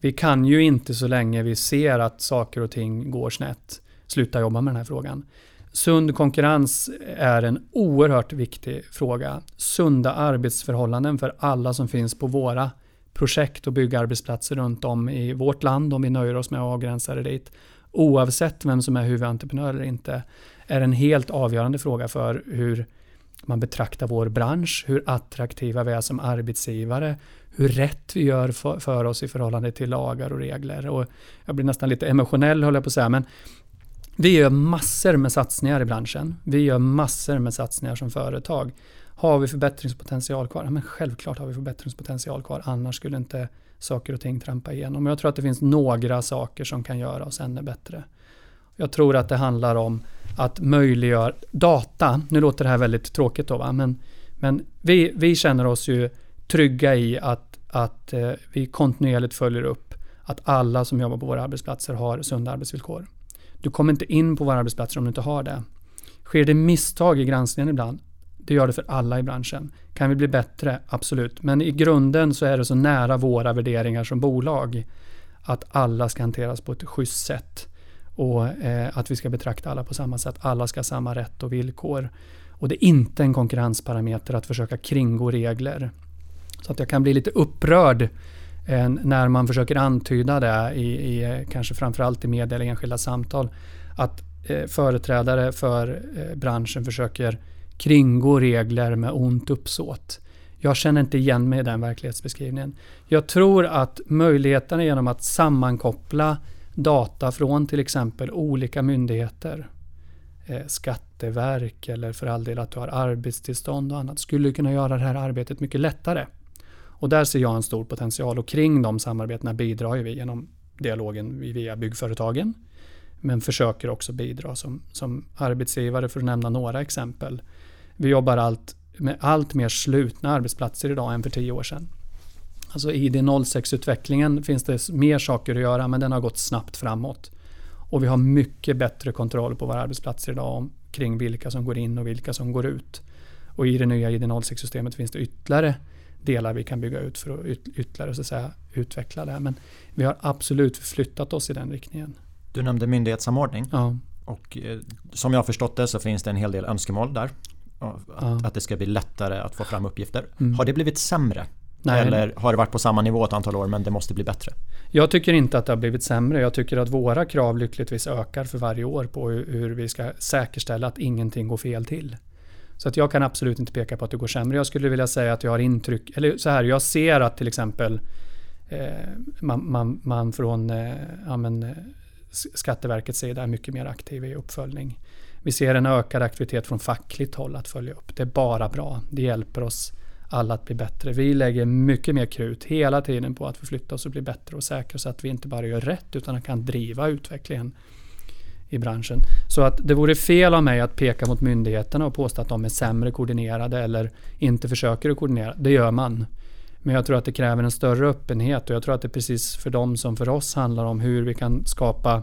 Vi kan ju inte så länge vi ser att saker och ting går snett sluta jobba med den här frågan. Sund konkurrens är en oerhört viktig fråga. Sunda arbetsförhållanden för alla som finns på våra projekt och byggarbetsplatser runt om i vårt land, om vi nöjer oss med att avgränsa det dit, oavsett vem som är huvudentreprenör eller inte, är en helt avgörande fråga för hur man betraktar vår bransch, hur attraktiva vi är som arbetsgivare, hur rätt vi gör för, för oss i förhållande till lagar och regler. Och jag blir nästan lite emotionell, håller jag på att säga, men vi gör massor med satsningar i branschen. Vi gör massor med satsningar som företag. Har vi förbättringspotential kvar? Ja, men självklart har vi förbättringspotential kvar. Annars skulle inte saker och ting trampa igenom. Jag tror att det finns några saker som kan göra oss ännu bättre. Jag tror att det handlar om att möjliggöra data. Nu låter det här väldigt tråkigt då, va? men, men vi, vi känner oss ju trygga i att, att eh, vi kontinuerligt följer upp att alla som jobbar på våra arbetsplatser har sunda arbetsvillkor. Du kommer inte in på våra arbetsplatser om du inte har det. Sker det misstag i granskningen ibland? Det gör det för alla i branschen. Kan vi bli bättre? Absolut. Men i grunden så är det så nära våra värderingar som bolag att alla ska hanteras på ett schysst sätt. Och eh, att vi ska betrakta alla på samma sätt. Alla ska ha samma rätt och villkor. Och det är inte en konkurrensparameter att försöka kringgå regler. Så att jag kan bli lite upprörd eh, när man försöker antyda det i, i eh, kanske framförallt i media eller enskilda samtal. Att eh, företrädare för eh, branschen försöker kringgå regler med ont uppsåt. Jag känner inte igen mig i den verklighetsbeskrivningen. Jag tror att möjligheterna genom att sammankoppla data från till exempel olika myndigheter, eh, skatteverk eller för all del att du har arbetstillstånd och annat, skulle kunna göra det här arbetet mycket lättare. Och där ser jag en stor potential och kring de samarbetena bidrar vi genom dialogen via byggföretagen. Men försöker också bidra som, som arbetsgivare för att nämna några exempel. Vi jobbar allt med allt mer slutna arbetsplatser idag än för tio år sedan. Alltså i ID06-utvecklingen finns det mer saker att göra men den har gått snabbt framåt. Och vi har mycket bättre kontroll på våra arbetsplatser idag om, kring vilka som går in och vilka som går ut. Och i det nya ID06-systemet finns det ytterligare delar vi kan bygga ut för att ytterligare så att säga, utveckla det. Men vi har absolut flyttat oss i den riktningen. Du nämnde myndighetssamordning. Ja. Och eh, som jag har förstått det så finns det en hel del önskemål där. Att, ja. att det ska bli lättare att få fram uppgifter. Mm. Har det blivit sämre? Nej. Eller har det varit på samma nivå ett antal år men det måste bli bättre? Jag tycker inte att det har blivit sämre. Jag tycker att våra krav lyckligtvis ökar för varje år på hur vi ska säkerställa att ingenting går fel till. Så att jag kan absolut inte peka på att det går sämre. Jag skulle vilja säga att jag har intryck, eller så här, jag ser att till exempel eh, man, man, man, från eh, ja, men, Skatteverkets sida är mycket mer aktiv i uppföljning. Vi ser en ökad aktivitet från fackligt håll att följa upp. Det är bara bra. Det hjälper oss alla att bli bättre. Vi lägger mycket mer krut hela tiden på att förflytta oss och bli bättre och säkra så att vi inte bara gör rätt utan kan driva utvecklingen i branschen. Så att det vore fel av mig att peka mot myndigheterna och påstå att de är sämre koordinerade eller inte försöker att koordinera. Det gör man. Men jag tror att det kräver en större öppenhet och jag tror att det precis för dem som för oss handlar om hur vi kan skapa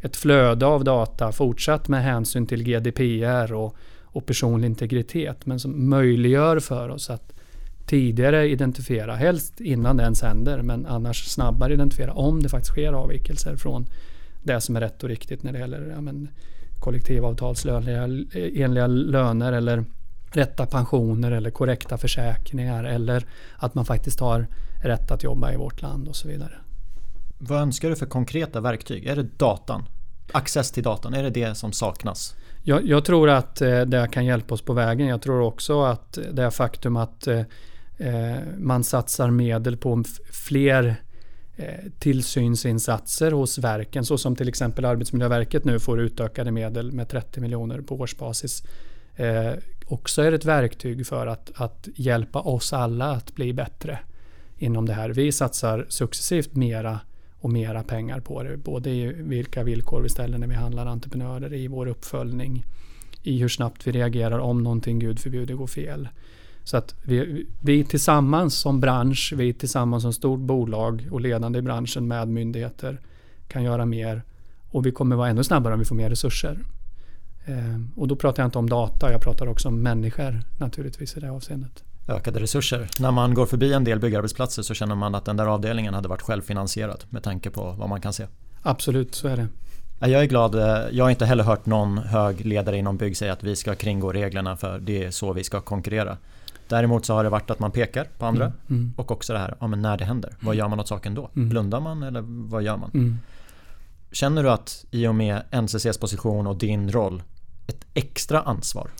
ett flöde av data fortsatt med hänsyn till GDPR och, och personlig integritet men som möjliggör för oss att tidigare identifiera, helst innan det ens händer men annars snabbare identifiera om det faktiskt sker avvikelser från det som är rätt och riktigt när det gäller ja, men, kollektivavtalsenliga löner eller rätta pensioner eller korrekta försäkringar eller att man faktiskt har rätt att jobba i vårt land och så vidare. Vad önskar du för konkreta verktyg? Är det datan? Access till datan, är det det som saknas? Jag, jag tror att eh, det kan hjälpa oss på vägen. Jag tror också att det faktum att eh, eh, Eh, man satsar medel på fler eh, tillsynsinsatser hos verken, så som till exempel Arbetsmiljöverket nu får utökade medel med 30 miljoner på årsbasis. Eh, också är ett verktyg för att, att hjälpa oss alla att bli bättre inom det här. Vi satsar successivt mera och mera pengar på det. Både i vilka villkor vi ställer när vi handlar entreprenörer, i vår uppföljning, i hur snabbt vi reagerar om någonting, gud förbjude, går fel. Så att vi, vi tillsammans som bransch, vi tillsammans som stort bolag och ledande i branschen med myndigheter kan göra mer och vi kommer vara ännu snabbare om vi får mer resurser. Eh, och då pratar jag inte om data, jag pratar också om människor naturligtvis i det avseendet ökade resurser. När man går förbi en del byggarbetsplatser så känner man att den där avdelningen hade varit självfinansierad med tanke på vad man kan se. Absolut, så är det. Jag är glad. Eh, jag har inte heller hört någon hög ledare inom bygg säga att vi ska kringgå reglerna för det är så vi ska konkurrera. Däremot så har det varit att man pekar på andra mm, mm. och också det här, ja, men när det händer, vad gör man åt saken då? Mm. Blundar man eller vad gör man? Mm. Känner du att i och med NCCs position och din roll ett extra ansvar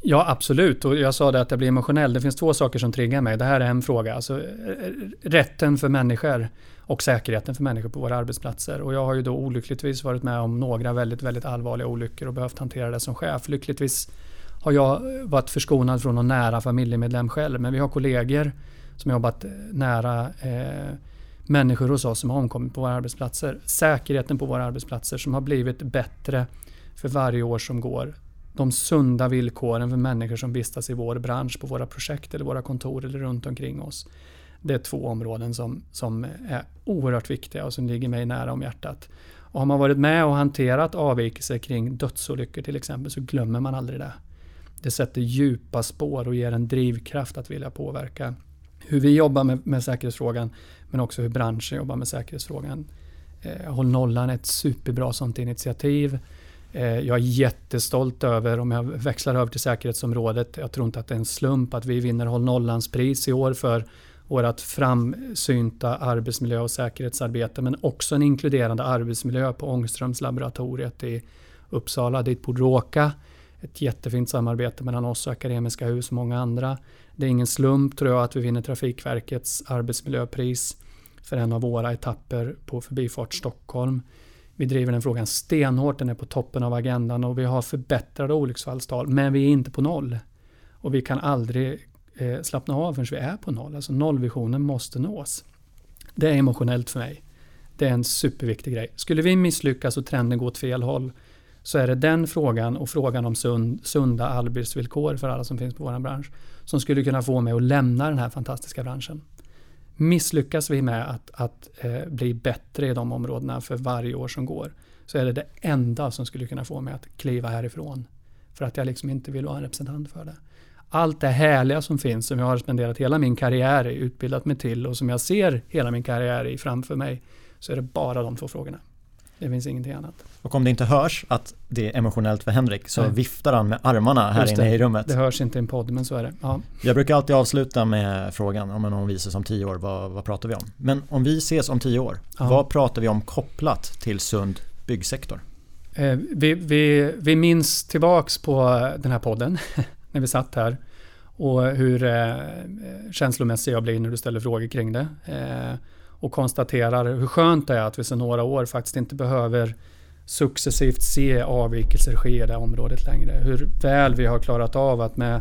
Ja, absolut. Och jag sa det att jag blir emotionell. Det finns två saker som triggar mig. Det här är en fråga. Alltså, rätten för människor och säkerheten för människor på våra arbetsplatser. Och jag har ju då olyckligtvis varit med om några väldigt, väldigt allvarliga olyckor och behövt hantera det som chef. Lyckligtvis har jag varit förskonad från någon nära familjemedlem själv. Men vi har kollegor som jobbat eh, nära eh, människor hos oss som har omkommit på våra arbetsplatser. Säkerheten på våra arbetsplatser som har blivit bättre för varje år som går de sunda villkoren för människor som vistas i vår bransch, på våra projekt eller våra kontor eller runt omkring oss. Det är två områden som, som är oerhört viktiga och som ligger mig nära om hjärtat. Och har man varit med och hanterat avvikelser kring dödsolyckor till exempel så glömmer man aldrig det. Det sätter djupa spår och ger en drivkraft att vilja påverka hur vi jobbar med, med säkerhetsfrågan men också hur branschen jobbar med säkerhetsfrågan. Eh, Håll nollan är ett superbra sånt initiativ. Eh, jag är jättestolt över, om jag växlar över till säkerhetsområdet, jag tror inte att det är en slump att vi vinner Håll Nollans pris i år för vårt framsynta arbetsmiljö och säkerhetsarbete men också en inkluderande arbetsmiljö på Ångströmslaboratoriet i Uppsala. Dit borde åka. Ett jättefint samarbete mellan oss och Akademiska Hus och många andra. Det är ingen slump tror jag att vi vinner Trafikverkets arbetsmiljöpris för en av våra etapper på Förbifart Stockholm. Vi driver den frågan stenhårt, den är på toppen av agendan och vi har förbättrade olycksfallstal, men vi är inte på noll. Och vi kan aldrig eh, slappna av förrän vi är på noll. Alltså nollvisionen måste nås. Det är emotionellt för mig. Det är en superviktig grej. Skulle vi misslyckas och trenden går åt fel håll så är det den frågan och frågan om sund, sunda arbetsvillkor för alla som finns på vår bransch som skulle kunna få mig att lämna den här fantastiska branschen. Misslyckas vi med att, att eh, bli bättre i de områdena för varje år som går så är det det enda som skulle kunna få mig att kliva härifrån. För att jag liksom inte vill vara en representant för det. Allt det härliga som finns, som jag har spenderat hela min karriär i, utbildat mig till och som jag ser hela min karriär i framför mig, så är det bara de två frågorna. Det finns ingenting annat. Och om det inte hörs att det är emotionellt för Henrik så Nej. viftar han med armarna här inne i rummet. Det hörs inte i en podd men så är det. Ja. Jag brukar alltid avsluta med frågan om om vi ses om tio år, vad, vad pratar vi om? Men om vi ses om tio år, ja. vad pratar vi om kopplat till sund byggsektor? Eh, vi, vi, vi minns tillbaks på den här podden (laughs) när vi satt här och hur eh, känslomässig jag blir när du ställer frågor kring det. Eh, och konstaterar hur skönt det är att vi sedan några år faktiskt inte behöver successivt se avvikelser ske i det området längre. Hur väl vi har klarat av att med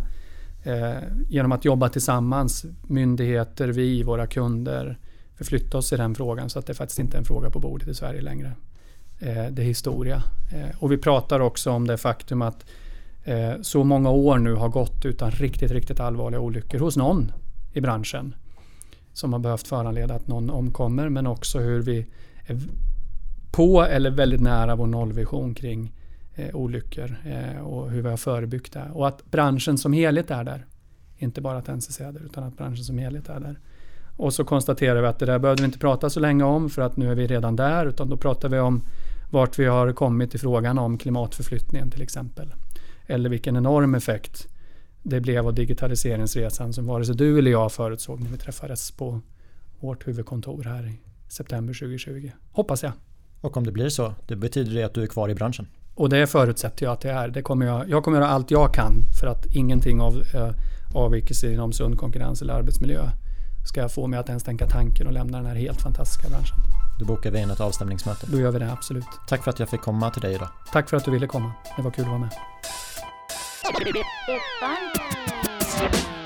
eh, genom att jobba tillsammans, myndigheter, vi, våra kunder, förflytta oss i den frågan så att det faktiskt inte är en fråga på bordet i Sverige längre. Eh, det är historia. Eh, och vi pratar också om det faktum att eh, så många år nu har gått utan riktigt, riktigt allvarliga olyckor hos någon i branschen som har behövt föranleda att någon omkommer men också hur vi är på eller väldigt nära vår nollvision kring eh, olyckor eh, och hur vi har förebyggt det. Och att branschen som helhet är där. Inte bara att NCC är där utan att branschen som helhet är där. Och så konstaterar vi att det där behövde vi inte prata så länge om för att nu är vi redan där utan då pratar vi om vart vi har kommit i frågan om klimatförflyttningen till exempel. Eller vilken enorm effekt det blev av digitaliseringsresan som vare sig du eller jag förutsåg när vi träffades på vårt huvudkontor här i september 2020. Hoppas jag. Och om det blir så, det betyder det att du är kvar i branschen? Och det förutsätter jag att det är. Det kommer jag, jag kommer göra allt jag kan för att ingenting av eh, avvikelser inom sund konkurrens eller arbetsmiljö ska jag få mig att ens tänka tanken och lämna den här helt fantastiska branschen. Då bokar vi in ett avstämningsmöte. Då gör vi det, absolut. Tack för att jag fick komma till dig idag. Tack för att du ville komma. Det var kul att vara med. It's fun time.